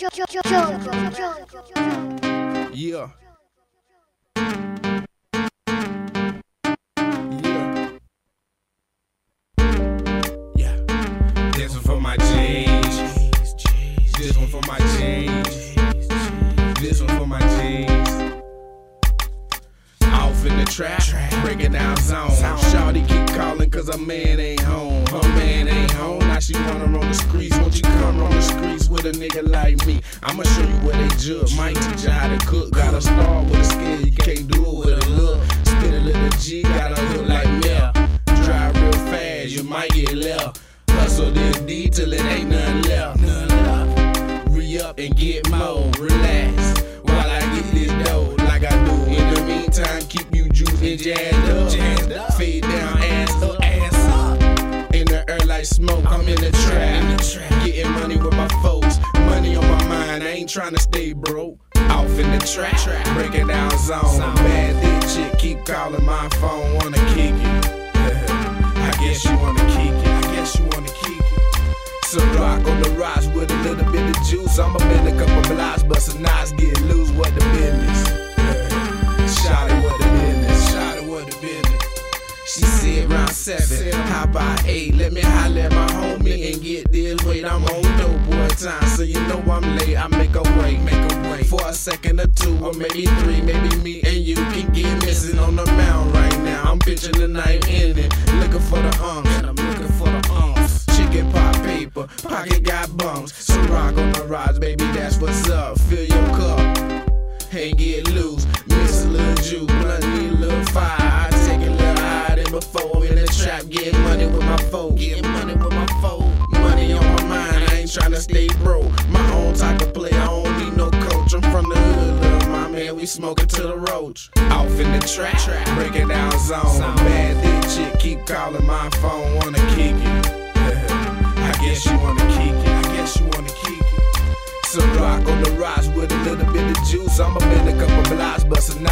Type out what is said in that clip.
Yeah. Yeah. This one for my. This one for my. This one for my. Off in the trap, breaking down zone. Shawty keep her man ain't home. Her man ain't home, now she wanna the streets. Won't you come on the streets with a nigga like me? I'ma show you where they judge. Might teach you how to cook. Got a star with a skill, you can't do it with a look. Spit a little G, got a hook like Mel. Drive real fast, you might get left. Hustle this D till it ain't nothing left. Left. Re up and get more. Relax while I get this dough like I do. In the meantime, keep you juiced and jazzed up. Jazzed up. Fade down, ass up, ass up. In the air like smoke, I'm in the. I ain't trying to stay broke. Off in the trap, breaking down zone. Bad bitch chick keep calling my phone, wanna kick it. I guess you wanna kick it. I guess you wanna kick it. So rock on the rocks with a little bit of juice. I'ma bend a couple blocks, but some knots get loose. Seven, how about eight? Let me holler at my homie and get this weight. I'm on dope boy time, so you know I'm late. I make a wait, make a wait for a second or two, or maybe three. Maybe me and you can get missing on the mound right now. I'm pitching the night ending, looking for the umps, and I'm looking for the umps. Chicken pot paper, pocket got bumps. So rock on the rods, baby, that's what's up. Fill your cup and get In trap, getting money with my foe. Getting money with my foe. Money on my mind, I ain't tryna stay broke. My own type of play, I don't need no coach. I'm from the hood, little my man, we smoking to the roach. Off in the trap, breaking down zone. Some bad bitch chick keep calling my phone, wanna kick it. I guess you wanna kick it. I guess you wanna kick it. So rock on the rocks with a little bit of juice. I'ma bend a couple blocks, but some